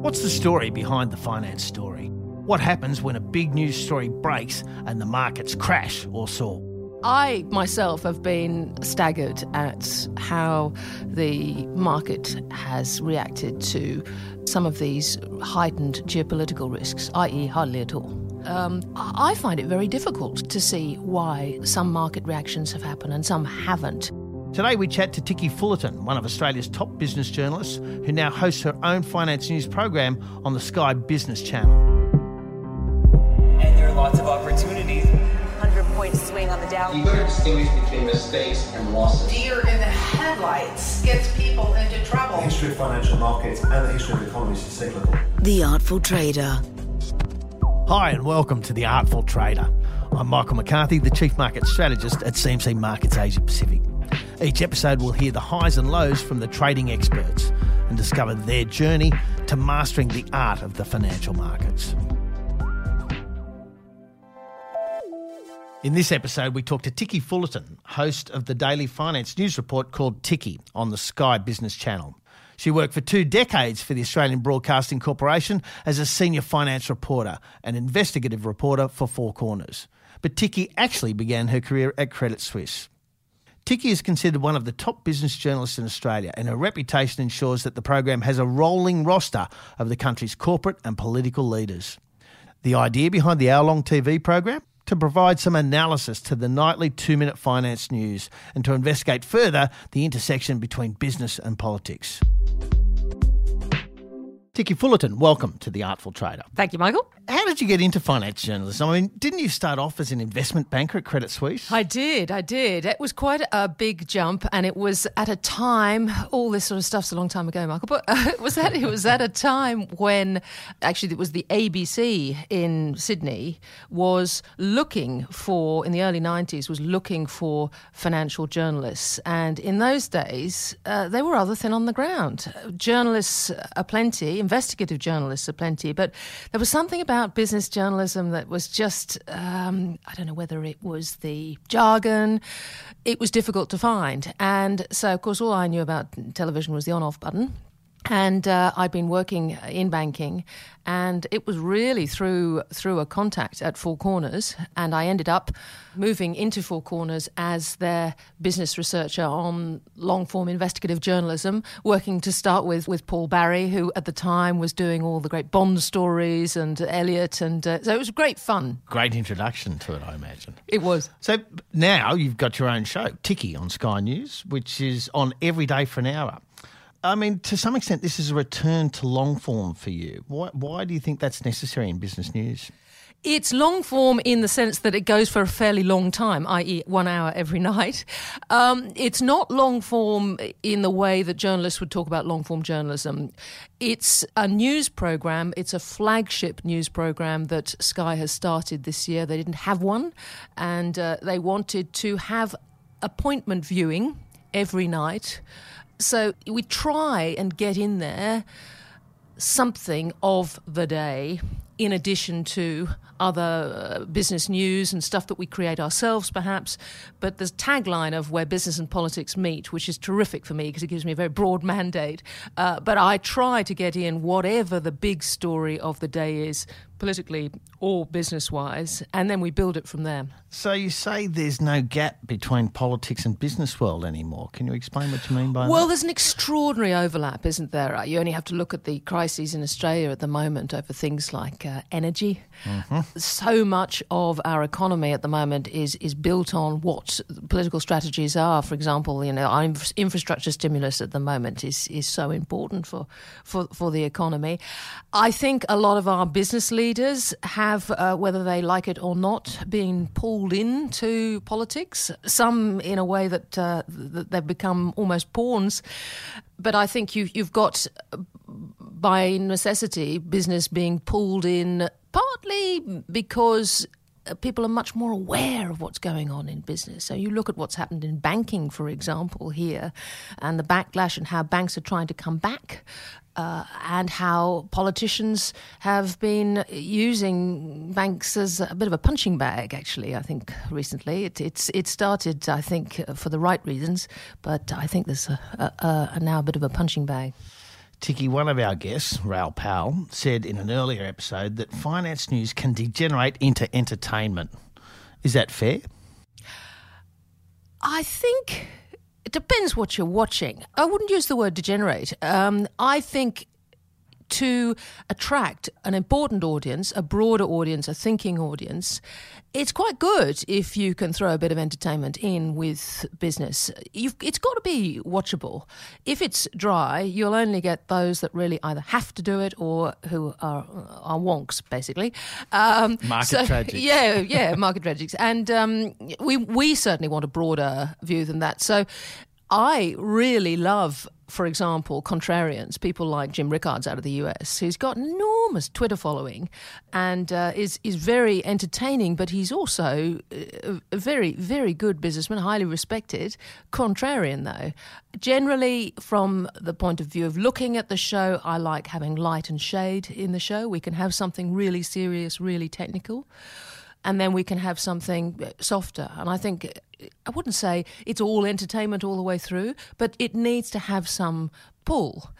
What's the story behind the finance story? What happens when a big news story breaks and the markets crash or soar? I myself have been staggered at how the market has reacted to some of these heightened geopolitical risks, i.e., hardly at all. Um, I find it very difficult to see why some market reactions have happened and some haven't. Today we chat to Ticky Fullerton, one of Australia's top business journalists, who now hosts her own finance news program on the Sky Business Channel. And there are lots of opportunities. 100 point swing on the Dow. You've got to distinguish between mistakes and losses. Deer in the headlights gets people into trouble. The history of financial markets and the history of economies is cyclical. The Artful Trader. Hi, and welcome to The Artful Trader. I'm Michael McCarthy, the Chief Market Strategist at CMC Markets Asia Pacific. Each episode will hear the highs and lows from the trading experts and discover their journey to mastering the art of the financial markets. In this episode, we talk to Ticky Fullerton, host of the daily finance news report called Ticky on the Sky Business Channel. She worked for two decades for the Australian Broadcasting Corporation as a senior finance reporter and investigative reporter for Four Corners. But Ticky actually began her career at Credit Suisse. Ticky is considered one of the top business journalists in Australia, and her reputation ensures that the program has a rolling roster of the country's corporate and political leaders. The idea behind the hour long TV program? To provide some analysis to the nightly two minute finance news and to investigate further the intersection between business and politics. Ticky Fullerton, welcome to The Artful Trader. Thank you, Michael. How did you get into finance journalism? I mean, didn't you start off as an investment banker at Credit Suisse? I did, I did. It was quite a big jump, and it was at a time. All this sort of stuff's a long time ago, Michael. But uh, was that it was at a time when actually it was the ABC in Sydney was looking for in the early '90s was looking for financial journalists, and in those days uh, they were rather thin on the ground. Journalists are plenty, investigative journalists are plenty, but there was something about business journalism that was just, um, I don't know whether it was the jargon, it was difficult to find. And so, of course, all I knew about television was the on off button. And uh, I'd been working in banking, and it was really through through a contact at Four Corners, and I ended up moving into Four Corners as their business researcher on long form investigative journalism, working to start with with Paul Barry, who at the time was doing all the great Bond stories and Elliott, and uh, so it was great fun. Great introduction to it, I imagine. It was. So now you've got your own show, Ticky, on Sky News, which is on every day for an hour. I mean, to some extent, this is a return to long form for you. Why, why do you think that's necessary in business news? It's long form in the sense that it goes for a fairly long time, i.e., one hour every night. Um, it's not long form in the way that journalists would talk about long form journalism. It's a news program, it's a flagship news program that Sky has started this year. They didn't have one, and uh, they wanted to have appointment viewing every night so we try and get in there something of the day in addition to other uh, business news and stuff that we create ourselves, perhaps. But the tagline of where business and politics meet, which is terrific for me because it gives me a very broad mandate. Uh, but I try to get in whatever the big story of the day is, politically or business wise, and then we build it from there. So you say there's no gap between politics and business world anymore. Can you explain what you mean by well, that? Well, there's an extraordinary overlap, isn't there? You only have to look at the crises in Australia at the moment over things like uh, energy. Mm-hmm. So much of our economy at the moment is is built on what political strategies are. For example, you know, our infrastructure stimulus at the moment is is so important for for for the economy. I think a lot of our business leaders leaders have, uh, whether they like it or not, been pulled into politics. Some in a way that, uh, that they've become almost pawns. But I think you, you've got, by necessity, business being pulled in partly because people are much more aware of what's going on in business. So you look at what's happened in banking, for example, here, and the backlash and how banks are trying to come back uh, and how politicians have been using banks as a bit of a punching bag. Actually, I think recently it, it's it started, I think, for the right reasons, but I think there's a, a, a now a bit of a punching bag. Ticky, one of our guests, Raoul Pal, said in an earlier episode that finance news can degenerate into entertainment. Is that fair? I think it depends what you're watching. I wouldn't use the word degenerate. Um, I think to attract an important audience, a broader audience, a thinking audience, it's quite good if you can throw a bit of entertainment in with business. You've, it's got to be watchable. If it's dry, you'll only get those that really either have to do it or who are are wonks, basically. Um, Market tragics. Yeah, yeah, market tragics. And um, we we certainly want a broader view than that. So I really love, for example, contrarians, people like Jim Rickards out of the US, who's got an enormous Twitter following and uh, is, is very entertaining, but he's also a, a very, very good businessman, highly respected. Contrarian, though. Generally, from the point of view of looking at the show, I like having light and shade in the show. We can have something really serious, really technical and then we can have something uh, softer. And I think uh, I wouldn't say it's all entertainment all the way through, but it needs to have some pull.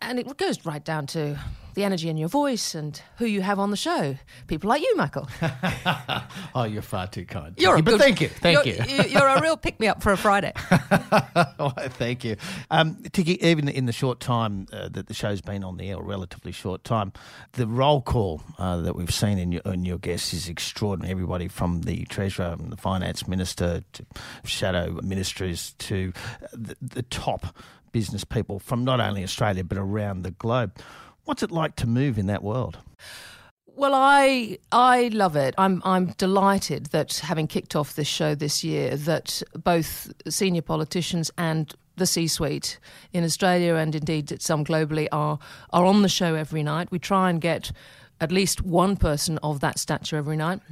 And it goes right down to the energy in your voice and who you have on the show. People like you, Michael. oh, you're far too kind. You're Ticky, a but good- thank you, thank you're, you. You're a real pick me up for a Friday. oh, thank you. Um, Ticky, even in the short time uh, that the show's been on the air, relatively short time, the roll call uh, that we've seen in your, in your guests is extraordinary. Everybody from the Treasurer and the Finance Minister to shadow ministers to the, the top business people from not only Australia but around the globe. What's it like to move in that world? Well, I I love it. I'm I'm delighted that having kicked off this show this year, that both senior politicians and the C-suite in Australia and indeed some globally are are on the show every night. We try and get at least one person of that stature every night.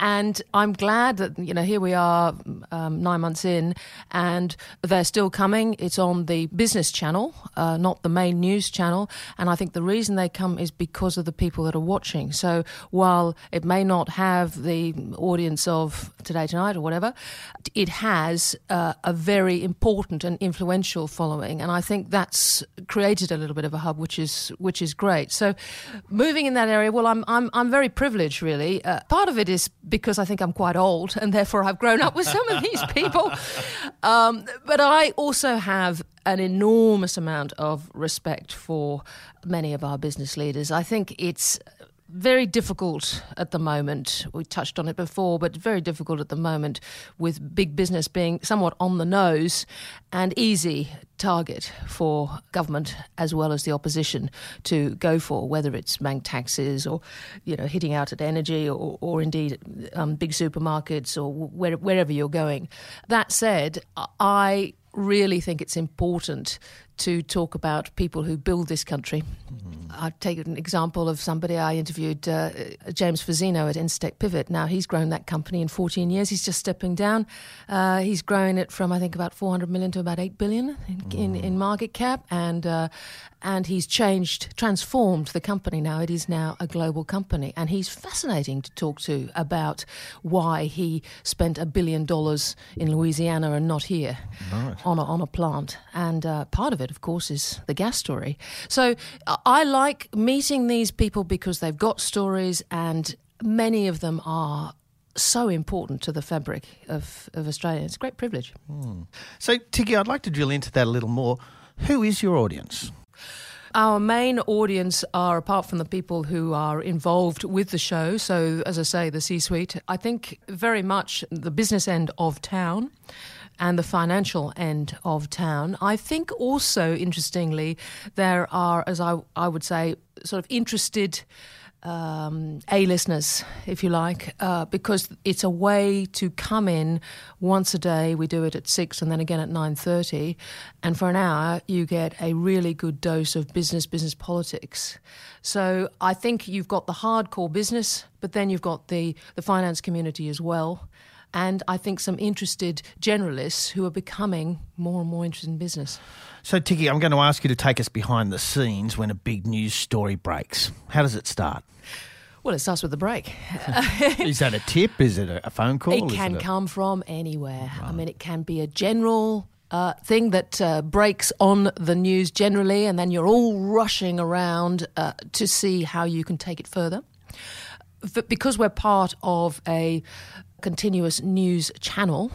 And I'm glad that, you know, here we are um, nine months in and they're still coming. It's on the business channel, uh, not the main news channel. And I think the reason they come is because of the people that are watching. So while it may not have the audience of Today Tonight or whatever, it has uh, a very important and influential following. And I think that's created a little bit of a hub, which is, which is great. So moving in that area, well, I'm, I'm, I'm very privileged, really. Uh, part of it is because I think I'm quite old and therefore I've grown up with some of these people. Um, but I also have an enormous amount of respect for many of our business leaders. I think it's very difficult at the moment. We touched on it before, but very difficult at the moment with big business being somewhat on the nose and easy target for government as well as the opposition to go for, whether it's bank taxes or, you know, hitting out at energy or, or indeed um, big supermarkets or where, wherever you're going. That said, I really think it's important to talk about people who build this country. I'll take an example of somebody I interviewed, uh, James Fazzino at Incitec Pivot. Now, he's grown that company in 14 years. He's just stepping down. Uh, he's growing it from, I think, about 400 million to about 8 billion in, in, in market cap. And, uh, and he's changed, transformed the company now. It is now a global company. And he's fascinating to talk to about why he spent a billion dollars in Louisiana and not here on, a, on a plant. And uh, part of it, of course, is the gas story. So I- like meeting these people because they've got stories, and many of them are so important to the fabric of, of Australia. It's a great privilege. Hmm. So, Ticky, I'd like to drill into that a little more. Who is your audience? Our main audience are, apart from the people who are involved with the show, so as I say, the C suite, I think very much the business end of town and the financial end of town. I think also, interestingly, there are, as I, I would say, sort of interested um, A-listeners, if you like, uh, because it's a way to come in once a day. We do it at six and then again at nine thirty, and for an hour you get a really good dose of business, business politics. So I think you've got the hardcore business, but then you've got the the finance community as well. And I think some interested generalists who are becoming more and more interested in business. So, Ticky, I'm going to ask you to take us behind the scenes when a big news story breaks. How does it start? Well, it starts with the break. is that a tip? Is it a a phone call? It can a- come from anywhere. I mean, it can be a general uh, thing that uh, breaks on the news generally, and then you're all rushing around uh, to see how you can take it further. But because we're part of a continuous news channel,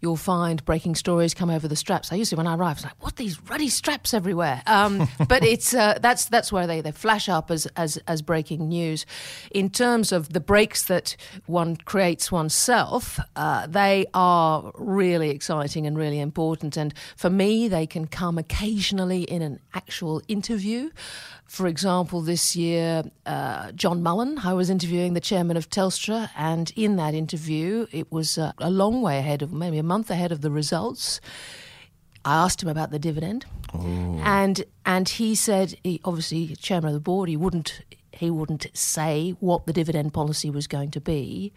you'll find breaking stories come over the straps. I usually, when I arrive, it's like, what these ruddy straps everywhere? Um, but it's uh, that's that's where they, they flash up as, as as breaking news. In terms of the breaks that one creates oneself, uh, they are really exciting and really important. And for me, they can come occasionally in an actual interview. For example, this year, uh, John Mullen, I was interviewing the chairman of Telstra, and in that interview, it was uh, a long way ahead of, maybe a month ahead of the results. I asked him about the dividend, and and he said, he, obviously, chairman of the board, he wouldn't he wouldn't say what the dividend policy was going to be,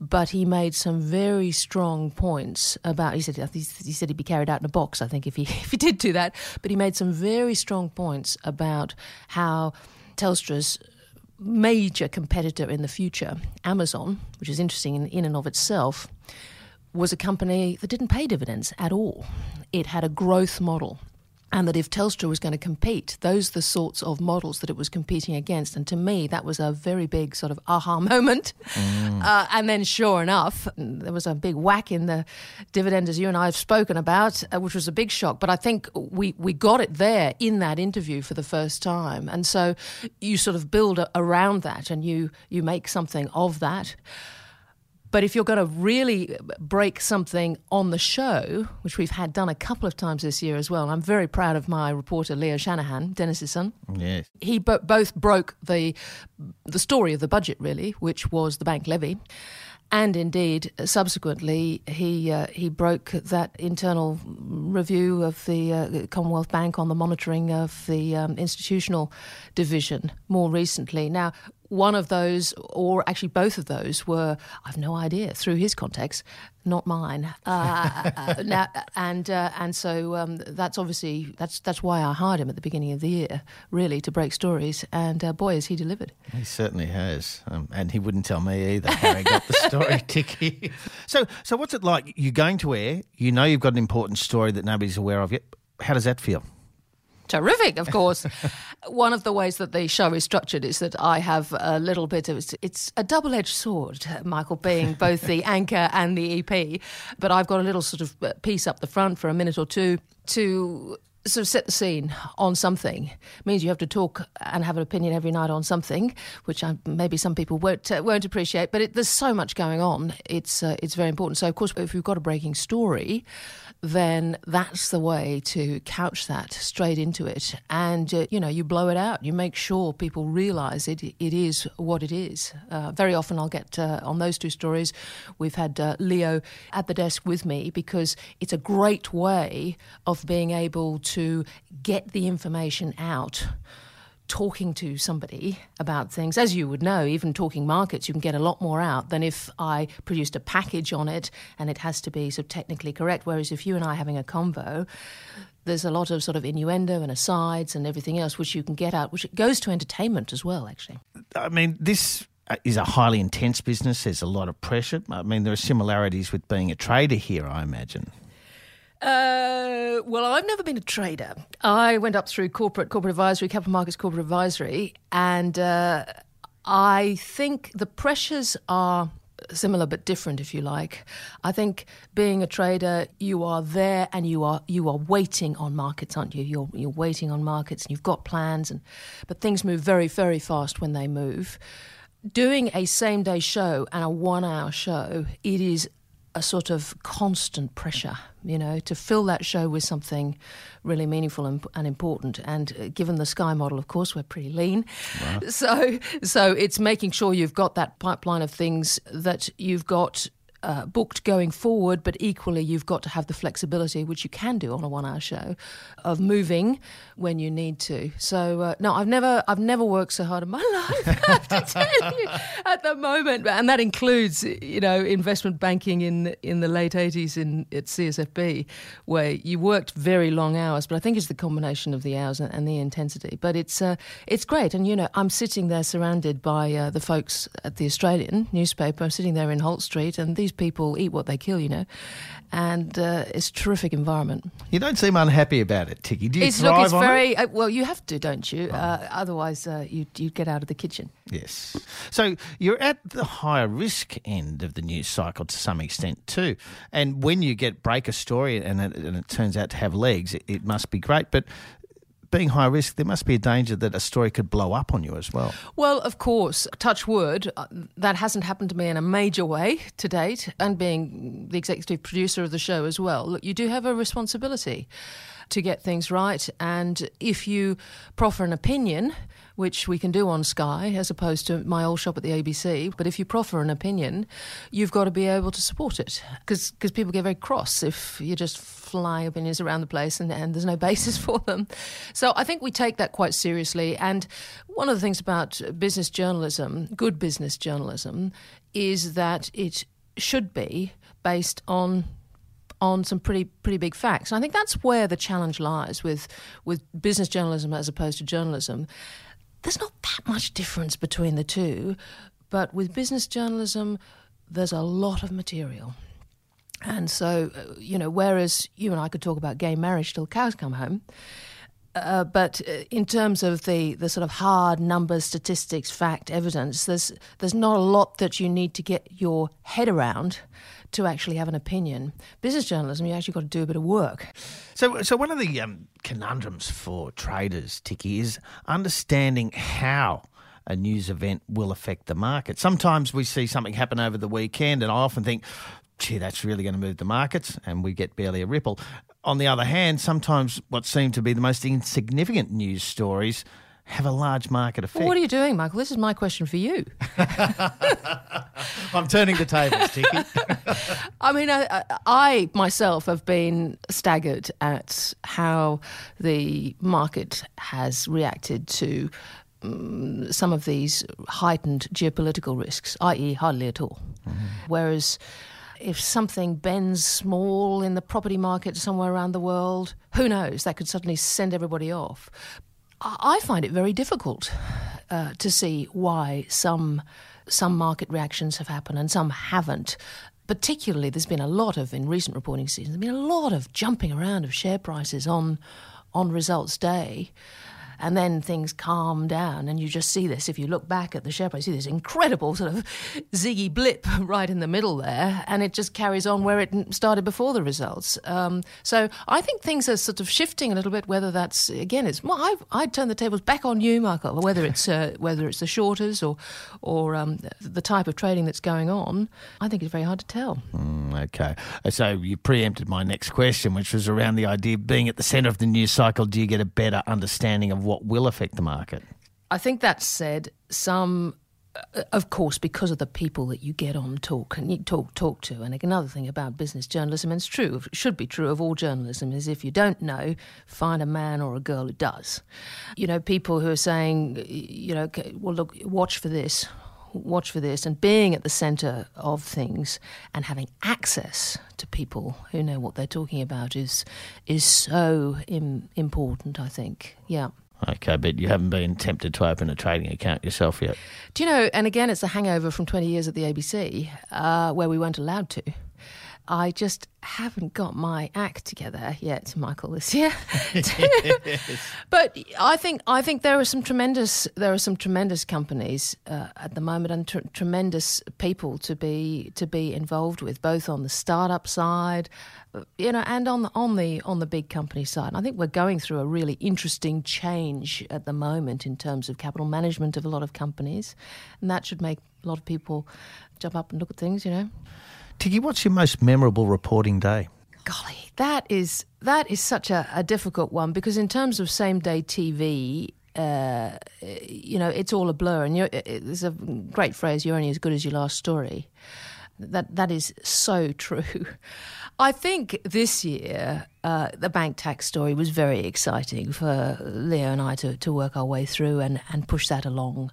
but he made some very strong points about. He said he said he'd be carried out in a box. I think if he if he did do that, but he made some very strong points about how Telstra's major competitor in the future, Amazon, which is interesting in, in and of itself, was a company that didn't pay dividends at all. It had a growth model. And that if Telstra was going to compete, those are the sorts of models that it was competing against. And to me, that was a very big sort of aha moment. Uh, and then, sure enough, there was a big whack in the dividend, as you and I have spoken about, uh, which was a big shock. But I think we, we got it there in that interview for the first time. And so you sort of build a, around that and you, you make something of that. But if you're going to really break something on the show, which we've had done a couple of times this year as well, and I'm very proud of my reporter Leo Shanahan, Dennis's son. Yes. He bo- both broke the the story of the budget, really, which was the bank levy. And indeed, subsequently, he uh, he broke that internal review of the uh, Commonwealth Bank on the monitoring of the um, institutional division more recently. Now, one of those, or actually both of those, were I've no idea through his context, not mine. Uh, uh, now, and uh, and so um, that's obviously that's that's why I hired him at the beginning of the year, really to break stories. And uh, boy, has he delivered! He certainly has, um, and he wouldn't tell me either how he got the story, Ticky. So, so what's it like? You're going to air. You know you've got an important story that nobody's aware of yet. How does that feel? Terrific, of course. One of the ways that the show is structured is that I have a little bit of it's a double edged sword, Michael, being both the anchor and the EP. But I've got a little sort of uh, piece up the front for a minute or two to sort of set the scene on something it means you have to talk and have an opinion every night on something, which I, maybe some people won't uh, won't appreciate. But it, there's so much going on; it's uh, it's very important. So, of course, if you've got a breaking story, then that's the way to couch that straight into it, and uh, you know you blow it out. You make sure people realise it it is what it is. Uh, very often, I'll get uh, on those two stories. We've had uh, Leo at the desk with me because it's a great way of being able to get the information out talking to somebody about things, as you would know, even talking markets, you can get a lot more out than if I produced a package on it and it has to be of technically correct. Whereas if you and I are having a convo, there's a lot of sort of innuendo and asides and everything else which you can get out, which goes to entertainment as well, actually. I mean, this uh, is a highly intense business. There's a lot of pressure. I mean, there are similarities with being a trader here, I imagine. Uh, well, I've never been a trader. I went up through corporate, corporate advisory, capital markets, corporate advisory, and uh, I think the pressures are similar but different, if you like. I think being a trader, you are there and you are you are waiting on markets, aren't you? You're you're waiting on markets, and you've got plans, and but things move very very fast when they move. Doing a same day show and a one hour show, it is a sort of constant pressure, you know, to fill that show with something really meaningful and, and important. And uh, given the Sky model, of course, we're pretty lean. So, so it's making sure you've got that pipeline of things that you've got. Uh, booked going forward, but equally you've got to have the flexibility, which you can do on a one-hour show, of moving when you need to. So uh, no, I've never, I've never worked so hard in my life. I have to tell you at the moment, and that includes, you know, investment banking in in the late '80s in at CSFB, where you worked very long hours. But I think it's the combination of the hours and, and the intensity. But it's uh, it's great, and you know, I'm sitting there surrounded by uh, the folks at the Australian newspaper. I'm sitting there in Holt Street, and these these people eat what they kill, you know, and uh, it's a terrific environment. You don't seem unhappy about it, Ticky. Do you It's look, it's on it? very uh, well. You have to, don't you? Uh, otherwise, uh, you you get out of the kitchen. Yes. So you're at the higher risk end of the news cycle to some extent too. And when you get break a story and it, and it turns out to have legs, it, it must be great. But being high risk, there must be a danger that a story could blow up on you as well. Well, of course, touch wood, uh, that hasn't happened to me in a major way to date, and being the executive producer of the show as well. Look, you do have a responsibility to get things right, and if you proffer an opinion, which we can do on Sky as opposed to my old shop at the ABC, but if you proffer an opinion, you've got to be able to support it because people get very cross if you just fly opinions around the place and, and there's no basis for them. So I think we take that quite seriously. And one of the things about business journalism, good business journalism, is that it should be based on on some pretty pretty big facts. And I think that's where the challenge lies with with business journalism as opposed to journalism. There's not that much difference between the two, but with business journalism, there's a lot of material. And so, uh, you know, whereas you and I could talk about gay marriage till cows come home, uh, but uh, in terms of the, the sort of hard numbers, statistics, fact, evidence, there's there's not a lot that you need to get your head around to actually have an opinion. Business journalism, you actually got to do a bit of work. So, so one of the um, conundrums for traders, Ticky, is understanding how a news event will affect the market. Sometimes we see something happen over the weekend, and I often think, gee, that's really going to move the markets, and we get barely a ripple. On the other hand, sometimes what seem to be the most insignificant news stories have a large market effect. Well, what are you doing, Michael? This is my question for you. I'm turning the tables, Ticky. I mean, I, I myself have been staggered at how the market has reacted to um, some of these heightened geopolitical risks, i.e., hardly at all. Whereas if something bends small in the property market somewhere around the world, who knows? That could suddenly send everybody off. I I find it very difficult uh, to see why some some market reactions have happened and some haven't. Particularly, there's been a lot of in recent reporting seasons. There's been a lot of jumping around of share prices on on results day. And then things calm down, and you just see this. If you look back at the share price, you see this incredible sort of ziggy blip right in the middle there, and it just carries on where it started before the results. Um, so I think things are sort of shifting a little bit. Whether that's again, it's well, I I turn the tables back on you, Michael. Whether it's uh, whether it's the shorters or or um, the type of trading that's going on, I think it's very hard to tell. Okay. So you preempted my next question, which was around the idea of being at the centre of the news cycle. Do you get a better understanding of what will affect the market? I think that said, some, uh, of course, because of the people that you get on talk and you talk talk to, and another thing about business journalism, and it's true, it should be true of all journalism, is if you don't know, find a man or a girl who does. You know, people who are saying, you know, well, look, watch for this. Watch for this, and being at the centre of things and having access to people who know what they're talking about is is so Im- important. I think, yeah. Okay, but you haven't been tempted to open a trading account yourself yet. Do you know, and again, it's a hangover from 20 years at the ABC uh, where we weren't allowed to. I just haven't got my act together yet, Michael, this year. but I think I think there are some tremendous there are some tremendous companies uh, at the moment and tr- tremendous people to be to be involved with, both on the startup side, uh, you know, and on the on the on the big company side. And I think we're going through a really interesting change at the moment in terms of capital management of a lot of companies, and that should make a lot of people jump up and look at things, you know. Ticky, what's your most memorable reporting day? Golly, that is that is such a, a difficult one because in terms of same day TV, uh, you know, it's all a blur. And there's a great phrase: "You're only as good as your last story." That that is so true. I think this year uh, the bank tax story was very exciting for Leo and I to, to work our way through and, and push that along.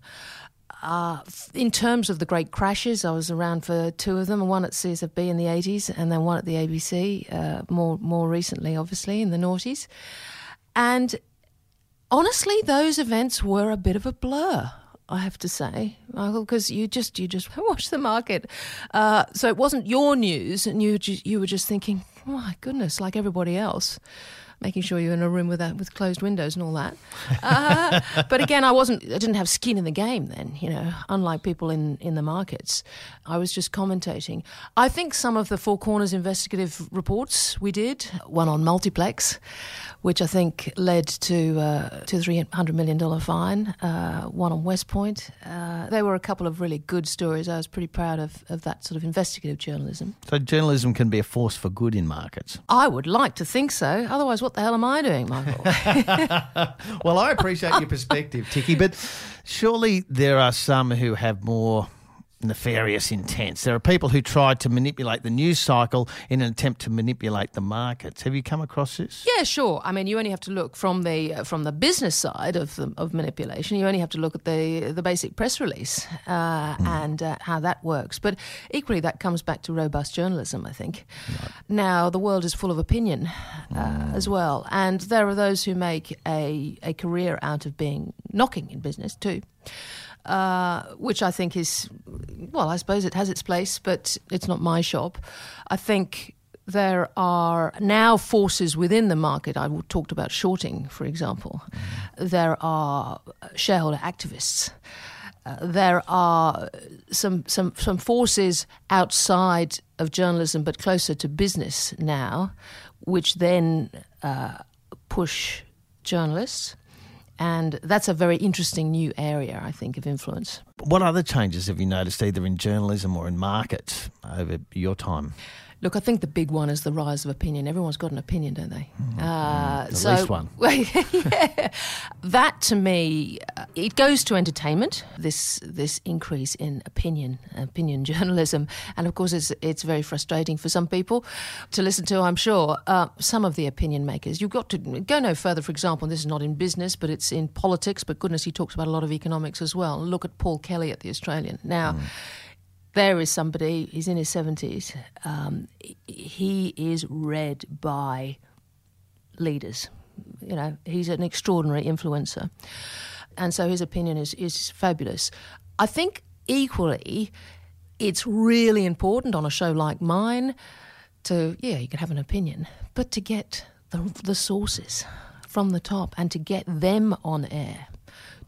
Uh, in terms of the great crashes, I was around for two of them, one at CSFB in the 80s and then one at the ABC, uh, more, more recently, obviously, in the noughties. And honestly, those events were a bit of a blur. I have to say, Michael, because you just you just watch the market. Uh, so it wasn't your news, and you you were just thinking, oh my goodness, like everybody else making sure you're in a room with that with closed windows and all that. Uh, but again, I wasn't. I didn't have skin in the game then. You know, unlike people in in the markets, I was just commentating. I think some of the Four Corners investigative reports we did, one on multiplex, which I think led to uh, to three hundred million dollar fine. Uh, one on Westpoint. Uh, they were a couple of really good stories. I was pretty proud of, of that sort of investigative journalism. So journalism can be a force for good in markets. I would like to think so. Otherwise, what the hell am I doing, Michael? Well, I appreciate your perspective, Ticky, but surely there are some who have more nefarious intents. There are people who try to manipulate the news cycle in an attempt to manipulate the markets. Have you come across this? Yeah, sure. I mean, you only have to look from the uh, from the business side of the, of manipulation. You only have to look at the the basic press release uh, and uh, how that works. But equally, that comes back to robust journalism. I think. Now the world is full of opinion uh, as well, and there are those who make a a career out of being knocking in business too. Uh, which I think is, well, I suppose it has its place, but it's not my shop. I think there are now forces within the market. I talked about shorting, for example. There are shareholder activists. Uh, there are some, some some forces outside of journalism, but closer to business now, which then uh, push journalists, and that's a very interesting new area, I think, of influence. What other changes have you noticed, either in journalism or in markets, over your time? Look, I think the big one is the rise of opinion. Everyone's got an opinion, don't they? Uh, at least one. yeah, that to me, uh, it goes to entertainment. This this increase in opinion, opinion journalism, and of course, it's it's very frustrating for some people to listen to. I'm sure uh, some of the opinion makers. You've got to go no further. For example, and this is not in business, but it's in politics. But goodness, he talks about a lot of economics as well. Look at Paul Kelly at the Australian now there is somebody, he's in his 70s, um, he is read by leaders. You know, he's an extraordinary influencer. And so his opinion is, is fabulous. I think equally, it's really important on a show like mine to, yeah, you can have an opinion, but to get the, the sources from the top and to get them on air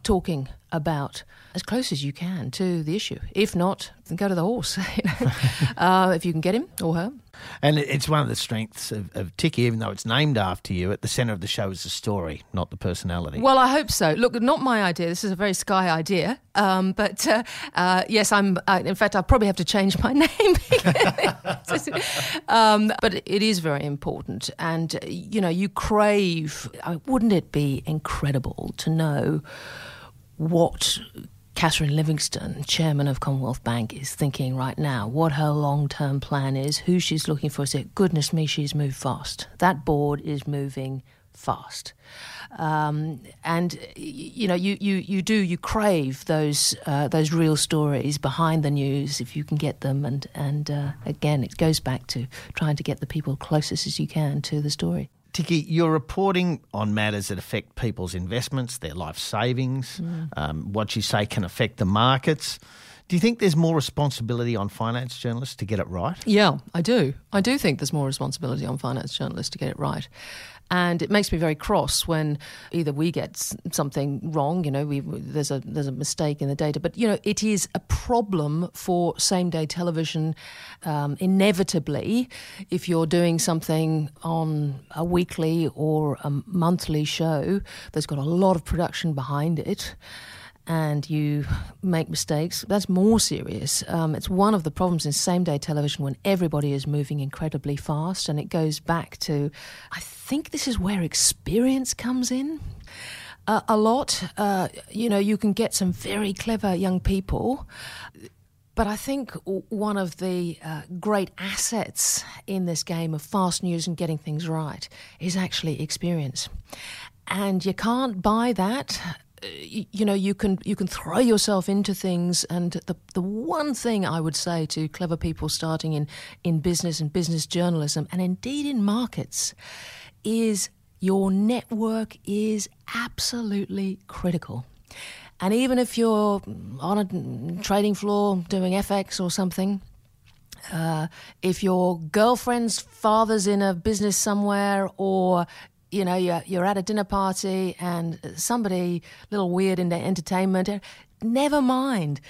talking about as close as you can to the issue. If not, then go to the horse, you know, uh, if you can get him or her. And it's one of the strengths of, of Ticky, even though it's named after you, at the centre of the show is the story, not the personality. Well, I hope so. Look, not my idea. This is a very Sky idea. Um, but uh, uh, yes, I'm. Uh, in fact, I probably have to change my name. um, but it is very important, and uh, you know, you crave. I wouldn't it be incredible to know what? Catherine Livingstone, chairman of Commonwealth Bank, is thinking right now what her long term plan is, who she's looking for. Say, goodness me, she's moved fast. That board is moving fast. Um, and you know, you, you, you do you crave those uh, those real stories behind the news if you can get them. And and uh, again, it goes back to trying to get the people closest as you can to the story. Ticky, you're reporting on matters that affect people's investments, their life savings, um, what you say can affect the markets. Do you think there's more responsibility on finance journalists to get it right? Yeah, I do. I do think there's more responsibility on finance journalists to get it right. And it makes me very cross when either we get something wrong, you know, we, there's a there's a mistake in the data, but you know, it is a problem for same day television. Um, inevitably, if you're doing something on a weekly or a monthly show, there's got a lot of production behind it and you make mistakes, that's more serious. Um, it's one of the problems in same day television when everybody is moving incredibly fast, and it goes back to I think this is where experience comes in. Uh, a lot, uh, you know, you can get some very clever young people, but I think one of the uh, great assets in this game of fast news and getting things right is actually experience. And you can't buy that. You know, you can you can throw yourself into things, and the the one thing I would say to clever people starting in in business and business journalism, and indeed in markets, is your network is absolutely critical. And even if you're on a trading floor doing FX or something, uh, if your girlfriend's father's in a business somewhere or you know you're, you're at a dinner party and somebody a little weird into entertainment never mind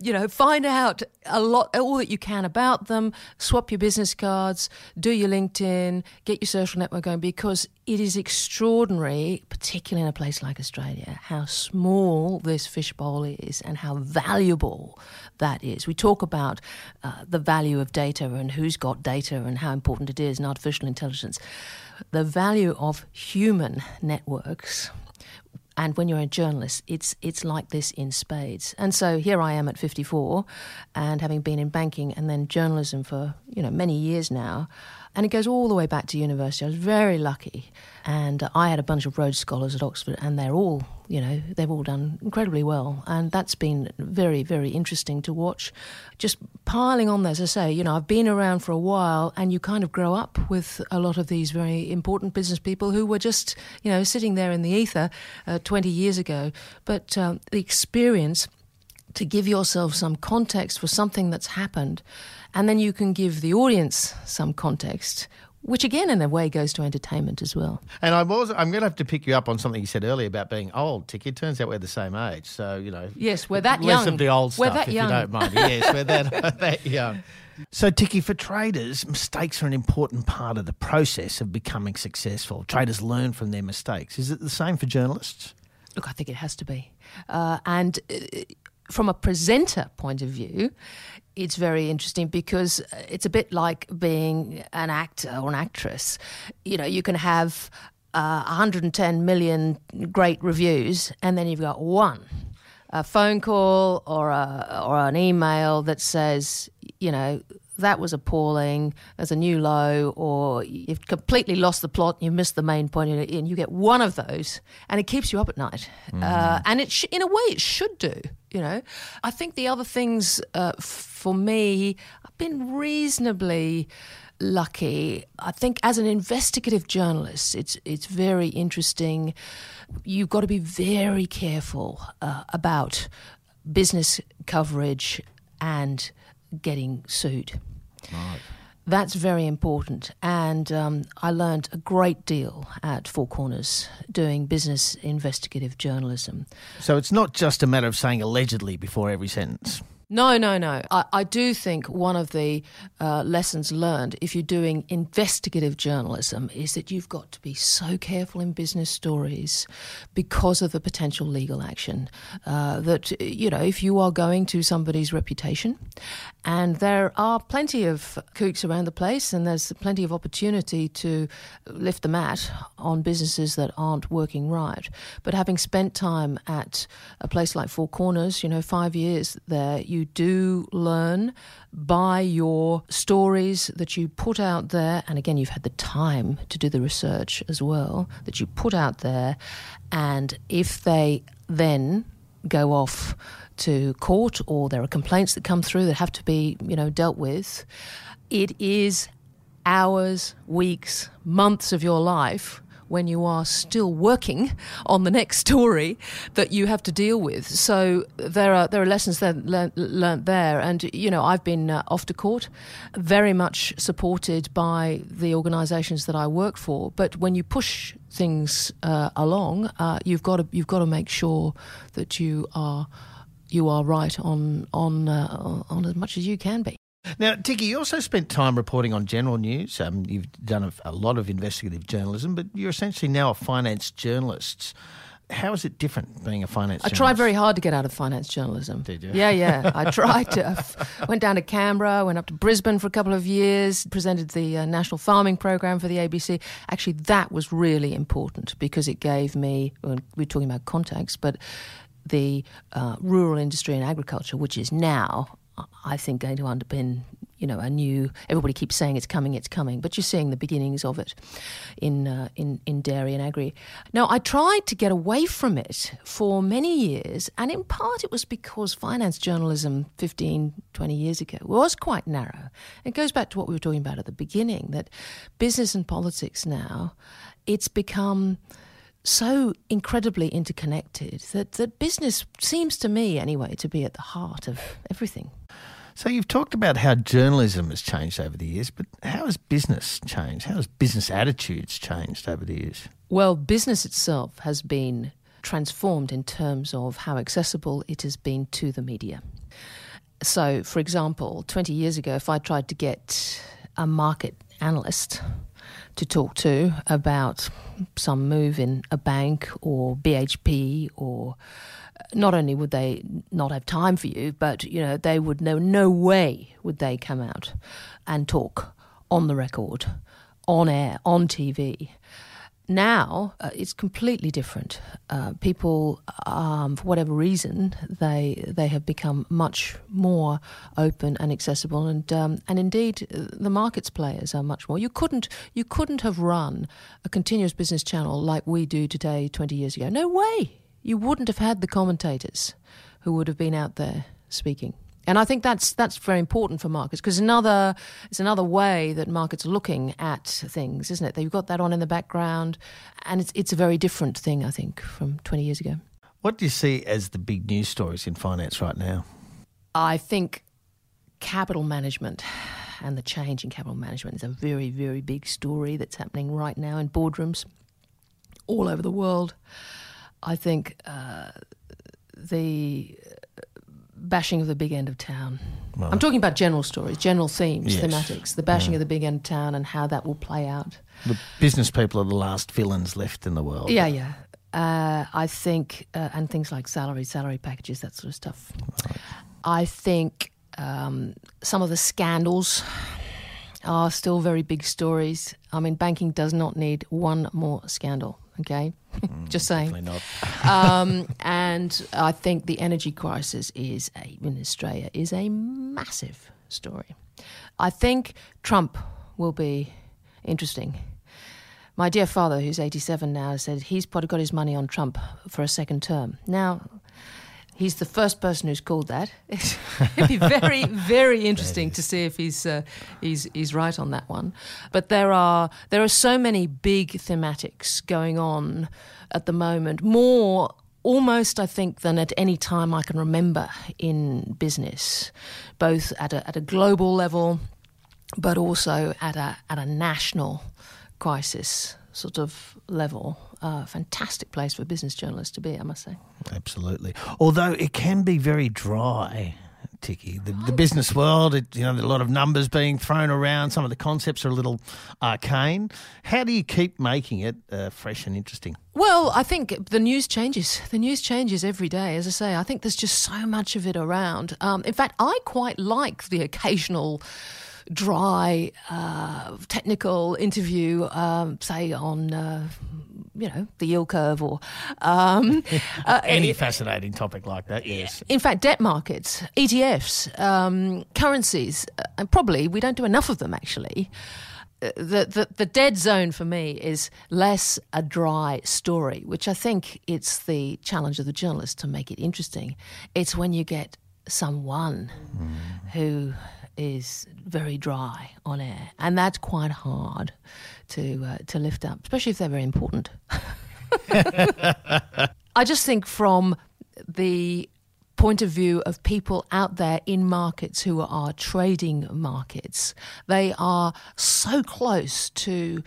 you know, find out a lot, all that you can about them, swap your business cards, do your LinkedIn, get your social network going, because it is extraordinary, particularly in a place like Australia, how small this fishbowl is and how valuable that is. We talk about uh, the value of data and who's got data and how important it is in artificial intelligence. The value of human networks and when you're a journalist, it's it's like this in spades. And so here I am at 54, and having been in banking and then journalism for you know many years now, and it goes all the way back to university. I was very lucky, and I had a bunch of Rhodes Scholars at Oxford, and they're all you know they've all done incredibly well, and that's been very very interesting to watch. Just piling on, there, as I say, you know I've been around for a while, and you kind of grow up with a lot of these very important business people who were just you know sitting there in the ether uh, 20 years ago, but um, the experience to give yourself some context for something that's happened, and then you can give the audience some context. Which again, in a way, goes to entertainment as well. And I was, I'm going to have to pick you up on something you said earlier about being old, Ticky. It turns out we're the same age, so you know. Yes, we're that less young. of the old We're stuff, if young. you don't mind. Yes, we're that, that young. So, Ticky, for traders, mistakes are an important part of the process of becoming successful. Traders learn from their mistakes. Is it the same for journalists? Look, I think it has to be. Uh, and uh, from a presenter point of view, it's very interesting because uh, it's a bit like being an actor or an actress. You know, you can have uh, 110 million great reviews, and then you've got one. A phone call or a, or an email that says, you know, that was appalling. There's a new low, or you've completely lost the plot. You missed the main point, and you get one of those, and it keeps you up at night. Uh, and it, sh- in a way, it should do. You know, I think the other things uh, for me, I've been reasonably lucky. I think as an investigative journalist, it's it's very interesting. You've got to be very careful uh, about business coverage and getting sued. That's very important. And um, I learned a great deal at Four Corners doing business investigative journalism. So, it's not just a matter of saying allegedly before every sentence. No, no, no. I, I do think one of the uh, lessons learned if you're doing investigative journalism is that you've got to be so careful in business stories because of the potential legal action. Uh, that, you know, if you are going to somebody's reputation, and there are plenty of kooks around the place, and there's plenty of opportunity to lift the mat on businesses that aren't working right. But having spent time at a place like Four Corners, you know, five years there, you do learn by your stories that you put out there. And again, you've had the time to do the research as well that you put out there. And if they then go off to court or there are complaints that come through that have to be, you know, dealt with, it is hours, weeks, months of your life when you are still working on the next story that you have to deal with. So there are there are lessons that learnt, there, and you know I've been uh, off to court, very much supported by the organisations that I work for. But when you push things uh, along, uh, you've got to you've got to make sure that you are you are right on on uh, on as much as you can be. Now, Ticky, you also spent time reporting on general news. Um, you've done a, a lot of investigative journalism, but you're essentially now a finance journalist. How is it different being a finance I journalist? tried very hard to get out of finance journalism. Did you? Yeah, yeah. I tried to. I went down to Canberra, went up to Brisbane for a couple of years, presented the uh, National Farming Program for the ABC. Actually, that was really important because it gave me, well, we we're talking about context, but the uh, rural industry and agriculture, which is now, I think, going to underpin you know a new. Everybody keeps saying it's coming, it's coming, but you're seeing the beginnings of it in uh, in in dairy and agri. Now, I tried to get away from it for many years, and in part it was because finance journalism 15, 20 years ago was quite narrow. It goes back to what we were talking about at the beginning that business and politics now, it's become so incredibly interconnected that, that business seems to me, anyway, to be at the heart of everything. So you've talked about how journalism has changed over the years, but how has business changed? How has business attitudes changed over the years? Well, business itself has been transformed in terms of how accessible it has been to the media. So, for example, 20 years ago, if I tried to get a market analyst to talk to about some move in a bank or BHP or uh, not only would they not have time for you, but you know they would know no way would they come out and talk on the record, on air, on TV. Now uh, it's completely different. Uh, people, um, for whatever reason, they they have become much more open and accessible, and um, and indeed the markets players are much more. You couldn't you couldn't have run a continuous business channel like we do today twenty years ago. No way. You wouldn't have had the commentators who would have been out there speaking. And I think that's that's very important for markets because another it's another way that markets are looking at things, isn't it? They've got that on in the background, and it's it's a very different thing, I think, from twenty years ago. What do you see as the big news stories in finance right now? I think capital management and the change in capital management is a very very big story that's happening right now in boardrooms all over the world. I think uh, the bashing of the big end of town. Right. I'm talking about general stories, general themes, Yes. thematics, the bashing of the big end of town and how that will play out. The business people are the last villains left in the world. Yeah, yeah. Uh, I think, uh, and things like salary, salary packages, that sort of stuff. I think um, some of the scandals are still very big stories. I mean, banking does not need one more scandal. Okay, just saying. Um, and I think the energy crisis is a, in Australia is a massive story. I think Trump will be interesting. My dear father, who's 87 now, said he's probably got his money on Trump for a second term. Now, he's the first person who's called that. It'd be very, very interesting to see if he's uh, he's he's right on that one. But there are there are so many big thematics going on at the moment, more almost I think than at any time I can remember in business, both at a at a global level, but also at a at a national crisis sort of level. Uh, fantastic place for business journalists to be, I must say. Absolutely. Although it can be very dry, Ticky. The, the business world, it, you know, a lot of numbers being thrown around. Some of the concepts are a little arcane. How do you keep making it uh, fresh and interesting? Well, I think the news changes. The news changes every day. As I say, I think there's just so much of it around. Um, in fact, I quite like the occasional dry uh, technical interview, um, say on. Uh, you know the yield curve, or um, uh, Any fascinating topic like that, yes. in fact, debt markets, ETFs, um, currencies, uh, and probably we don't do enough of them actually. Uh, The, the the dead zone for me is less a dry story, which I think it's the challenge of the journalist to make it interesting. It's when you get someone who is very dry on air, and that's quite hard to uh, to lift up, especially if they're very important. I just think from the point of view of people out there in markets who are trading markets, they are so close to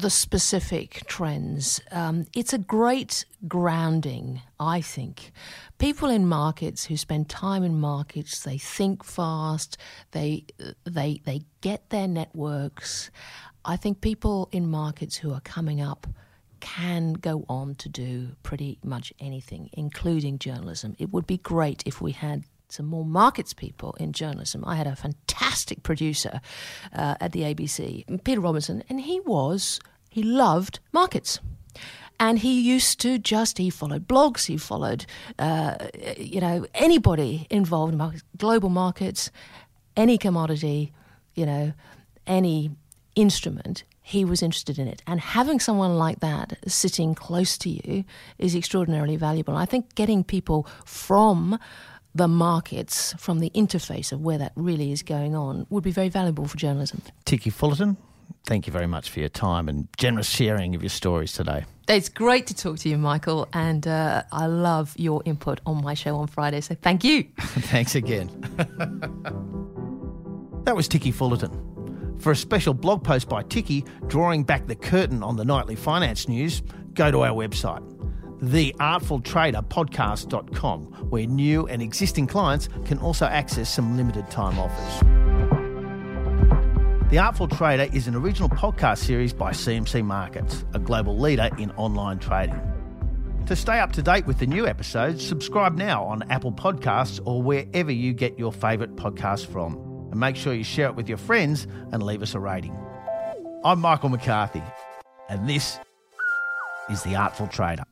the specific trends. Um, it's a great grounding, I think. People in markets who spend time in markets, they think fast, they they they get their networks. I think people in markets who are coming up can go on to do pretty much anything, including journalism. It would be great if we had some more markets people in journalism. I had a fantastic producer uh, at the ABC, Peter Robinson, and he was, he loved markets. And he used to just, he followed blogs, he followed, uh, you know, anybody involved in markets, global markets, any commodity, you know, any instrument, he was interested in it. And having someone like that sitting close to you is extraordinarily valuable. I think getting people from the markets, from the interface of where that really is going on, would be very valuable for journalism. Ticky Fullerton, thank you very much for your time and generous sharing of your stories today. It's great to talk to you, Michael, and uh, I love your input on my show on Friday. So thank you. Thanks again. that was Ticky Fullerton. For a special blog post by Ticky drawing back the curtain on the nightly finance news, go to our website, theartfultraderpodcast.com, where new and existing clients can also access some limited time offers. The Artful Trader is an original podcast series by CMC Markets, a global leader in online trading. To stay up to date with the new episodes, subscribe now on Apple Podcasts or wherever you get your favourite podcasts from. And make sure you share it with your friends and leave us a rating. I'm Michael McCarthy, and this is The Artful Trader.